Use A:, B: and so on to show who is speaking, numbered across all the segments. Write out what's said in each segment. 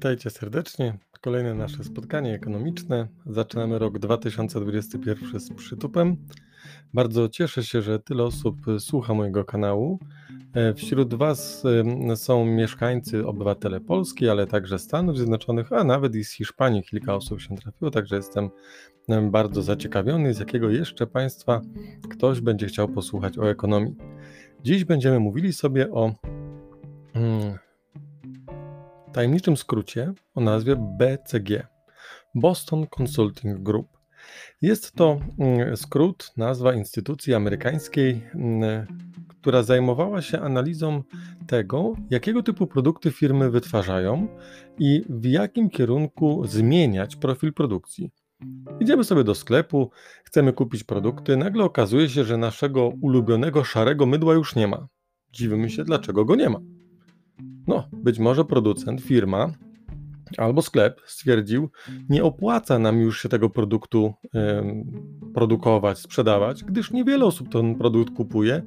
A: Witajcie serdecznie. Kolejne nasze spotkanie ekonomiczne. Zaczynamy rok 2021 z przytupem. Bardzo cieszę się, że tyle osób słucha mojego kanału. E, wśród Was są mieszkańcy, obywatele Polski, ale także Stanów Zjednoczonych, a nawet i z Hiszpanii kilka osób się trafiło, także jestem bardzo zaciekawiony, z jakiego jeszcze państwa ktoś będzie chciał posłuchać o ekonomii. Dziś będziemy mówili sobie o mm, tajemniczym skrócie o nazwie BCG Boston Consulting Group. Jest to mm, skrót, nazwa instytucji amerykańskiej, mm, która zajmowała się analizą tego, jakiego typu produkty firmy wytwarzają i w jakim kierunku zmieniać profil produkcji. Idziemy sobie do sklepu, chcemy kupić produkty, nagle okazuje się, że naszego ulubionego szarego mydła już nie ma. Dziwimy się, dlaczego go nie ma. No, być może producent, firma albo sklep stwierdził, nie opłaca nam już się tego produktu produkować, sprzedawać, gdyż niewiele osób ten produkt kupuje.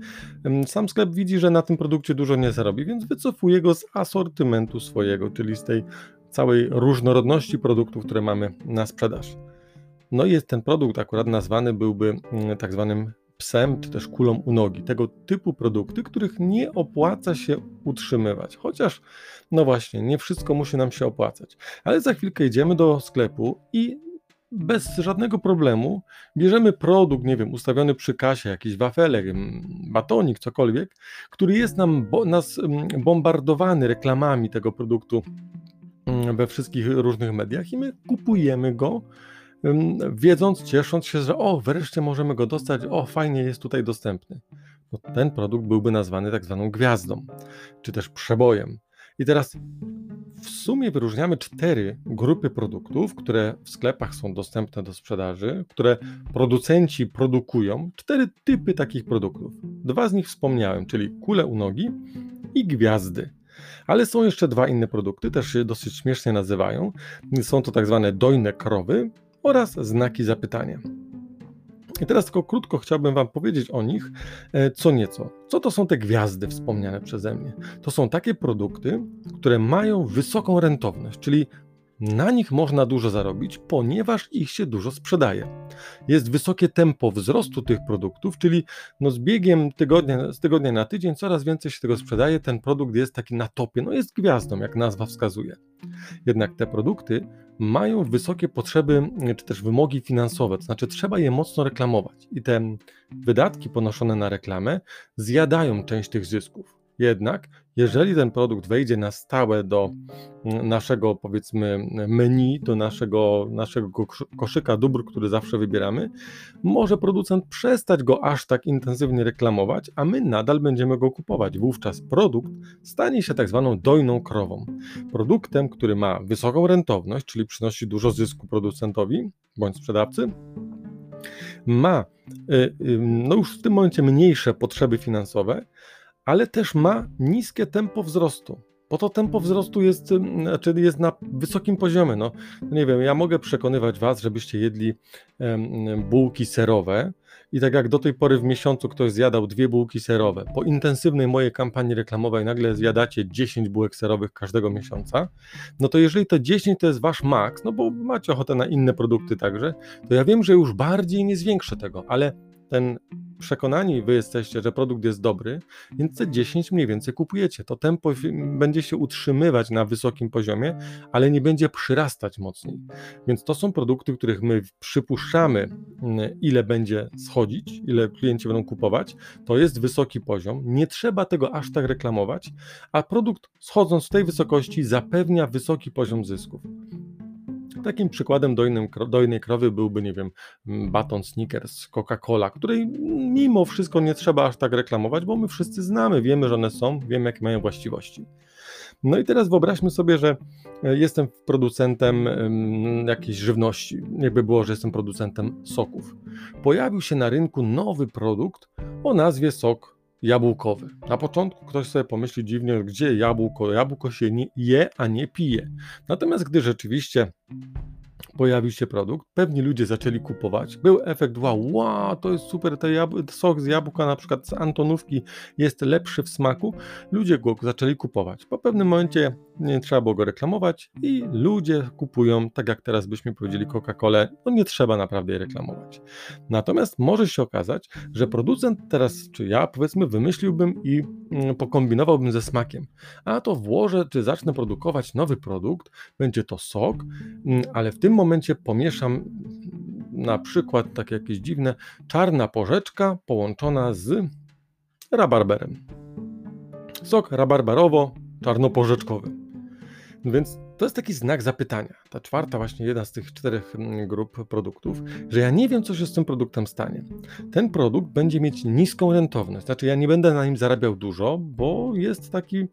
A: Sam sklep widzi, że na tym produkcie dużo nie zarobi, więc wycofuje go z asortymentu swojego, czyli z tej całej różnorodności produktów, które mamy na sprzedaż. No i jest ten produkt akurat nazwany byłby tak zwanym psem czy też kulą u nogi. Tego typu produkty, których nie opłaca się utrzymywać. Chociaż, no właśnie, nie wszystko musi nam się opłacać. Ale za chwilkę idziemy do sklepu i bez żadnego problemu bierzemy produkt, nie wiem, ustawiony przy kasie, jakiś wafelek, batonik, cokolwiek, który jest nam bo, nas bombardowany reklamami tego produktu we wszystkich różnych mediach i my kupujemy go wiedząc, ciesząc się, że o, wreszcie możemy go dostać, o, fajnie jest tutaj dostępny. No, ten produkt byłby nazwany tak zwaną gwiazdą, czy też przebojem. I teraz w sumie wyróżniamy cztery grupy produktów, które w sklepach są dostępne do sprzedaży, które producenci produkują. Cztery typy takich produktów. Dwa z nich wspomniałem, czyli kule u nogi i gwiazdy. Ale są jeszcze dwa inne produkty, też się dosyć śmiesznie nazywają. Są to tak zwane dojne krowy oraz znaki zapytania. I teraz tylko krótko chciałbym Wam powiedzieć o nich e, co nieco. Co to są te gwiazdy wspomniane przeze mnie? To są takie produkty, które mają wysoką rentowność, czyli na nich można dużo zarobić, ponieważ ich się dużo sprzedaje. Jest wysokie tempo wzrostu tych produktów, czyli no z biegiem tygodnia, z tygodnia na tydzień coraz więcej się tego sprzedaje. Ten produkt jest taki na topie, no jest gwiazdą, jak nazwa wskazuje. Jednak te produkty mają wysokie potrzeby czy też wymogi finansowe, to znaczy trzeba je mocno reklamować i te wydatki ponoszone na reklamę zjadają część tych zysków. Jednak, jeżeli ten produkt wejdzie na stałe do naszego, powiedzmy, menu, do naszego, naszego koszyka dóbr, który zawsze wybieramy, może producent przestać go aż tak intensywnie reklamować, a my nadal będziemy go kupować. Wówczas produkt stanie się tak zwaną dojną krową. Produktem, który ma wysoką rentowność, czyli przynosi dużo zysku producentowi bądź sprzedawcy, ma y, no już w tym momencie mniejsze potrzeby finansowe, ale też ma niskie tempo wzrostu. Bo to tempo wzrostu jest, znaczy jest na wysokim poziomie. No, nie wiem, ja mogę przekonywać Was, żebyście jedli bułki serowe i tak jak do tej pory w miesiącu ktoś zjadał dwie bułki serowe, po intensywnej mojej kampanii reklamowej nagle zjadacie 10 bułek serowych każdego miesiąca, no to jeżeli to 10 to jest Wasz maks, no bo macie ochotę na inne produkty także, to ja wiem, że już bardziej nie zwiększę tego, ale ten przekonani wy jesteście, że produkt jest dobry, więc te 10 mniej więcej kupujecie. To tempo będzie się utrzymywać na wysokim poziomie, ale nie będzie przyrastać mocniej. Więc to są produkty, których my przypuszczamy, mm, ile będzie schodzić, ile klienci będą kupować. To jest wysoki poziom. Nie trzeba tego aż tak reklamować, a produkt schodząc w tej wysokości zapewnia wysoki poziom zysków. Takim przykładem dojnym, dojnej krowy byłby, nie wiem, baton Snickers, Coca-Cola, której mimo wszystko nie trzeba aż tak reklamować, bo my wszyscy znamy, wiemy, że one są, wiemy, jakie mają właściwości. No i teraz wyobraźmy sobie, że e, jestem producentem jakiejś żywności. Jakby było, że jestem producentem soków. Pojawił się na rynku nowy produkt o nazwie sok jabłkowy. Na początku ktoś sobie pomyśli dziwnie, gdzie jabłko? Jabłko się je, a nie pije. Natomiast gdy rzeczywiście pojawił się produkt, pewni ludzie zaczęli kupować, był efekt wow, wow to jest super, ten sok z jabłka na przykład z Antonówki jest lepszy w smaku, ludzie go zaczęli kupować. Po pewnym momencie nie trzeba było go reklamować i ludzie kupują, tak jak teraz byśmy powiedzieli Coca-Colę, no nie trzeba naprawdę jej reklamować. Natomiast może się okazać, że producent teraz, czy ja powiedzmy, wymyśliłbym i mm, pokombinowałbym ze smakiem, a to włożę, czy zacznę produkować nowy produkt, będzie to sok, mm, ale w tym momencie pomieszam na przykład takie jakieś dziwne czarna porzeczka połączona z rabarberem. Sok rabarbarowo-czarnoporzeczkowy. Więc to jest taki znak zapytania. Ta czwarta, właśnie jedna z tych czterech mm, grup produktów, że ja nie wiem, co się z tym produktem stanie. Ten produkt będzie mieć niską rentowność, znaczy ja nie będę na nim zarabiał dużo, bo jest taki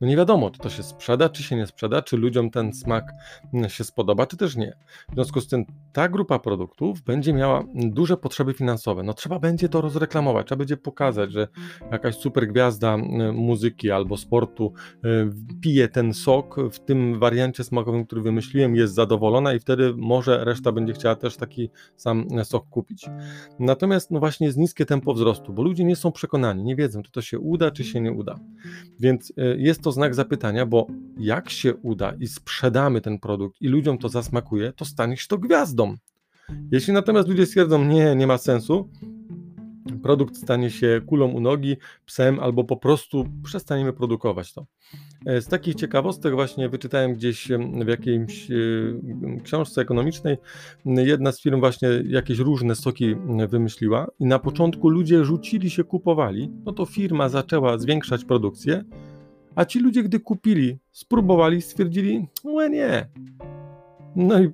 A: no nie wiadomo, czy to się sprzeda, czy się nie sprzeda, czy ludziom ten smak mm, się spodoba, czy też nie. W związku z tym ta grupa produktów będzie miała duże potrzeby finansowe. No trzeba będzie to rozreklamować, trzeba będzie pokazać, że jakaś super gwiazda mm, muzyki albo sportu y, pije ten sok w tym wariancie smakowym, który wymyśliłem, jest zadowolona i wtedy może reszta będzie chciała też taki sam sok kupić. Natomiast no właśnie jest niskie tempo wzrostu, bo ludzie nie są przekonani, nie wiedzą, czy to się uda, czy się nie uda. Więc y, jest to to znak zapytania, bo jak się uda i sprzedamy ten produkt i ludziom to zasmakuje, to stanie się to gwiazdą. Jeśli natomiast ludzie stwierdzą, nie, nie ma sensu, produkt stanie się kulą u nogi, psem, albo po prostu przestaniemy produkować to. E, z takich ciekawostek właśnie wyczytałem gdzieś w jakiejś e, książce ekonomicznej, jedna z firm właśnie jakieś różne soki wymyśliła i na początku ludzie rzucili się, kupowali, no to firma zaczęła zwiększać produkcję, a ci ludzie, gdy kupili, spróbowali, stwierdzili, no nie. No i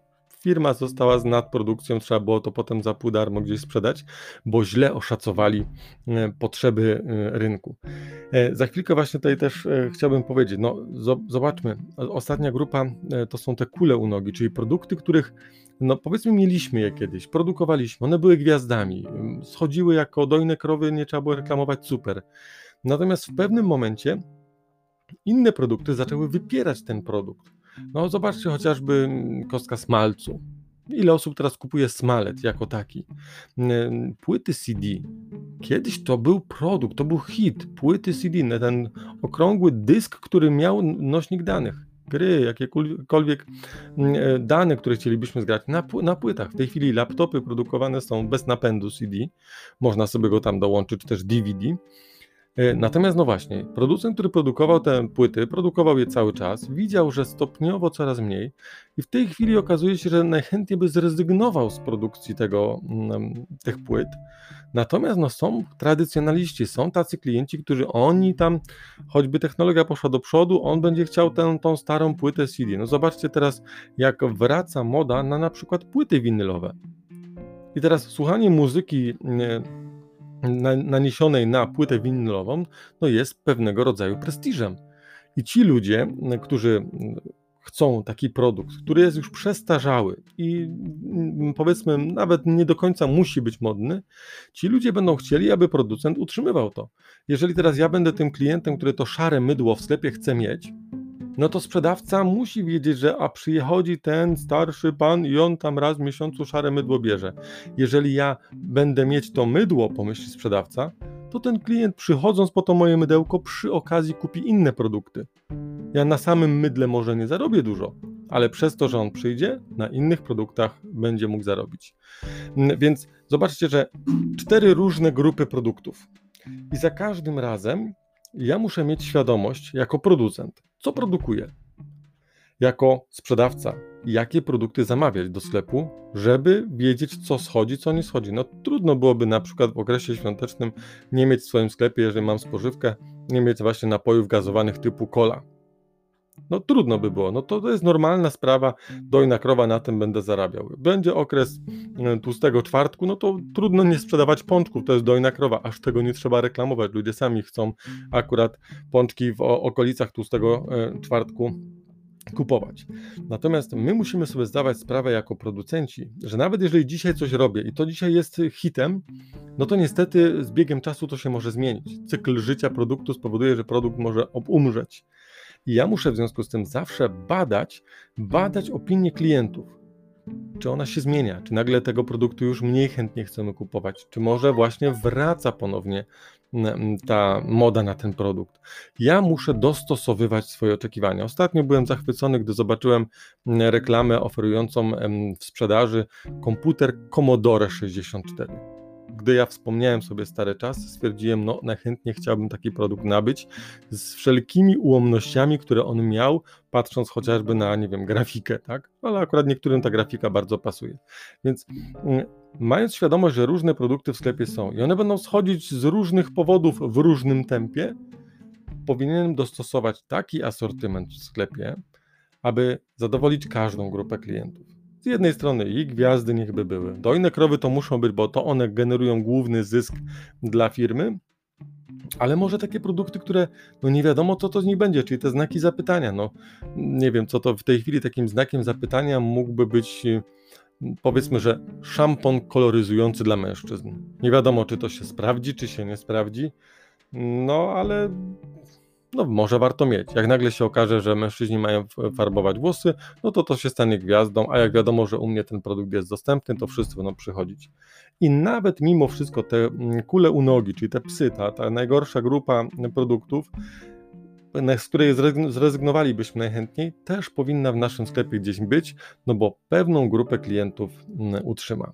A: firma została z nadprodukcją, trzeba było to potem za pół darmo gdzieś sprzedać, bo źle oszacowali e, potrzeby e, rynku. E, za chwilkę właśnie tutaj też chciałbym powiedzieć, no zobaczmy, ostatnia grupa to są te kule u nogi, czyli produkty, których no powiedzmy mieliśmy je kiedyś, produkowaliśmy, one były gwiazdami, schodziły jako dojne krowy, nie trzeba było reklamować, super. Natomiast w pewnym momencie inne produkty zaczęły wypierać ten produkt. No zobaczcie chociażby kostka smalcu. Ile osób teraz kupuje smalet jako taki? Płyty CD. Kiedyś to był produkt, to był hit. Płyty CD, ten okrągły dysk, który miał nośnik danych. Gry, jakiekolwiek e, dane, które chcielibyśmy zgrać na, na płytach. W tej chwili laptopy produkowane są bez napędu CD. Można sobie go tam dołączyć, czy też DVD. E, natomiast no właśnie, producent, który produkował te płyty, produkował je cały czas, widział, że stopniowo coraz mniej i w tej chwili okazuje się, że najchętniej by zrezygnował z produkcji tego, mm, tych płyt. Natomiast no, są tradycjonaliści, są tacy klienci, którzy oni tam, choćby technologia poszła do przodu, on będzie chciał tę, tą starą płytę CD. No zobaczcie teraz, jak wraca moda na na przykład płyty winylowe. I teraz słuchanie muzyki naniesionej na płytę winylową, no jest pewnego rodzaju prestiżem. I ci ludzie, którzy chcą taki produkt, który jest już przestarzały i mm, powiedzmy nawet nie do końca musi być modny, ci ludzie będą chcieli, aby producent utrzymywał to. Jeżeli teraz ja będę tym klientem, który to szare mydło w sklepie chce mieć, no to sprzedawca musi wiedzieć, że a przychodzi ten starszy pan i on tam raz w miesiącu szare mydło bierze. Jeżeli ja będę mieć to mydło, pomyśli sprzedawca, to ten klient przychodząc po to moje mydełko przy okazji kupi inne produkty. Ja na samym mydle może nie zarobię dużo, ale przez to, że on przyjdzie, na innych produktach będzie mógł zarobić. Więc zobaczcie, że cztery różne grupy produktów. I za każdym razem ja muszę mieć świadomość jako producent, co produkuję, jako sprzedawca, jakie produkty zamawiać do sklepu, żeby wiedzieć, co schodzi, co nie schodzi. No trudno byłoby na przykład w okresie świątecznym nie mieć w swoim sklepie, jeżeli mam spożywkę, nie mieć właśnie napojów gazowanych typu cola. No trudno by było, no to, jest normalna sprawa, dojna krowa, na tym będę zarabiał. Będzie okres e, tłustego czwartku, no to trudno nie sprzedawać pączków, to jest dojna krowa, aż tego nie trzeba reklamować, ludzie sami chcą akurat pączki w okolicach tłustego e, czwartku kupować. Natomiast my musimy sobie zdawać sprawę jako producenci, że nawet jeżeli dzisiaj coś robię i to dzisiaj jest hitem, no to niestety z biegiem czasu to się może zmienić. Cykl życia produktu spowoduje, że produkt może umrzeć. I ja muszę w związku z tym zawsze badać, badać opinie klientów. czy ona się zmienia, czy nagle tego produktu już mniej chętnie chcemy kupować, czy może właśnie wraca ponownie ta moda na ten produkt. Ja muszę dostosowywać swoje oczekiwania. Ostatnio byłem zachwycony, gdy zobaczyłem reklamę oferującą w sprzedaży komputer Commodore 64 gdy ja wspomniałem sobie stare czasy, stwierdziłem, no najchętniej chciałbym taki produkt nabyć z wszelkimi ułomnościami, które on miał, patrząc chociażby na, nie wiem, grafikę, tak? Ale akurat niektórym ta grafika bardzo pasuje. Więc mm, mając świadomość, że różne produkty w sklepie są i one będą schodzić z różnych powodów w różnym tempie, powinienem dostosować taki asortyment w sklepie, aby zadowolić każdą grupę klientów. Z jednej strony i gwiazdy niechby były. Dojne krowy to muszą być, bo to one generują główny zysk dla firmy, ale może takie produkty, które no nie wiadomo, co to z nich będzie, czyli te znaki zapytania. No, nie wiem, co to w tej chwili takim znakiem zapytania mógłby być, powiedzmy, że szampon koloryzujący dla mężczyzn. Nie wiadomo, czy to się sprawdzi, czy się nie sprawdzi. No, ale no może warto mieć. Jak nagle się okaże, że mężczyźni mają farbować włosy, no to to się stanie gwiazdą, a jak wiadomo, że u mnie ten produkt jest dostępny, to wszyscy będą przychodzić. I nawet mimo wszystko te mm, kule u nogi, czyli te psy, ta, ta najgorsza grupa produktów, z której zrezygnowalibyśmy najchętniej, też powinna w naszym sklepie gdzieś być, no bo pewną grupę klientów mm, utrzyma.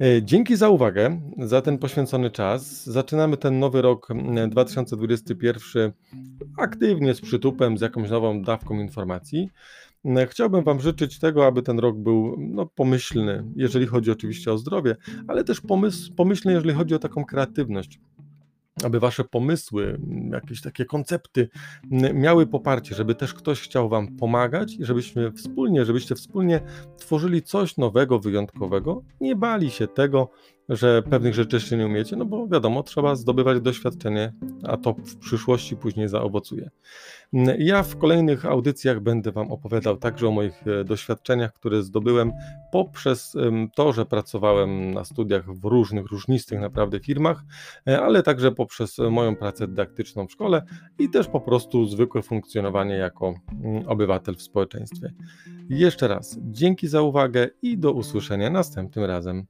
A: E, dzięki za uwagę, za ten poświęcony czas. Zaczynamy ten nowy rok 2021 aktywnie z przytupem, z jakąś nową dawką informacji. Chciałbym Wam życzyć tego, aby ten rok był no, pomyślny, jeżeli chodzi oczywiście o zdrowie, ale też pomysł, pomyślny, jeżeli chodzi o taką kreatywność aby wasze pomysły, jakieś takie koncepty miały poparcie, żeby też ktoś chciał wam pomagać i żebyśmy wspólnie, żebyście wspólnie tworzyli coś nowego, wyjątkowego, nie bali się tego, że pewnych rzeczy jeszcze nie umiecie, no bo wiadomo, trzeba zdobywać doświadczenie, a to w przyszłości później zaowocuje. Ja w kolejnych audycjach będę Wam opowiadał także o moich e, doświadczeniach, które zdobyłem poprzez to, że pracowałem na studiach w różnych, różnistych naprawdę firmach, e, ale także poprzez moją pracę dydaktyczną w szkole i też po prostu zwykłe funkcjonowanie jako mm, obywatel w społeczeństwie. Jeszcze raz dzięki za uwagę i do usłyszenia następnym razem.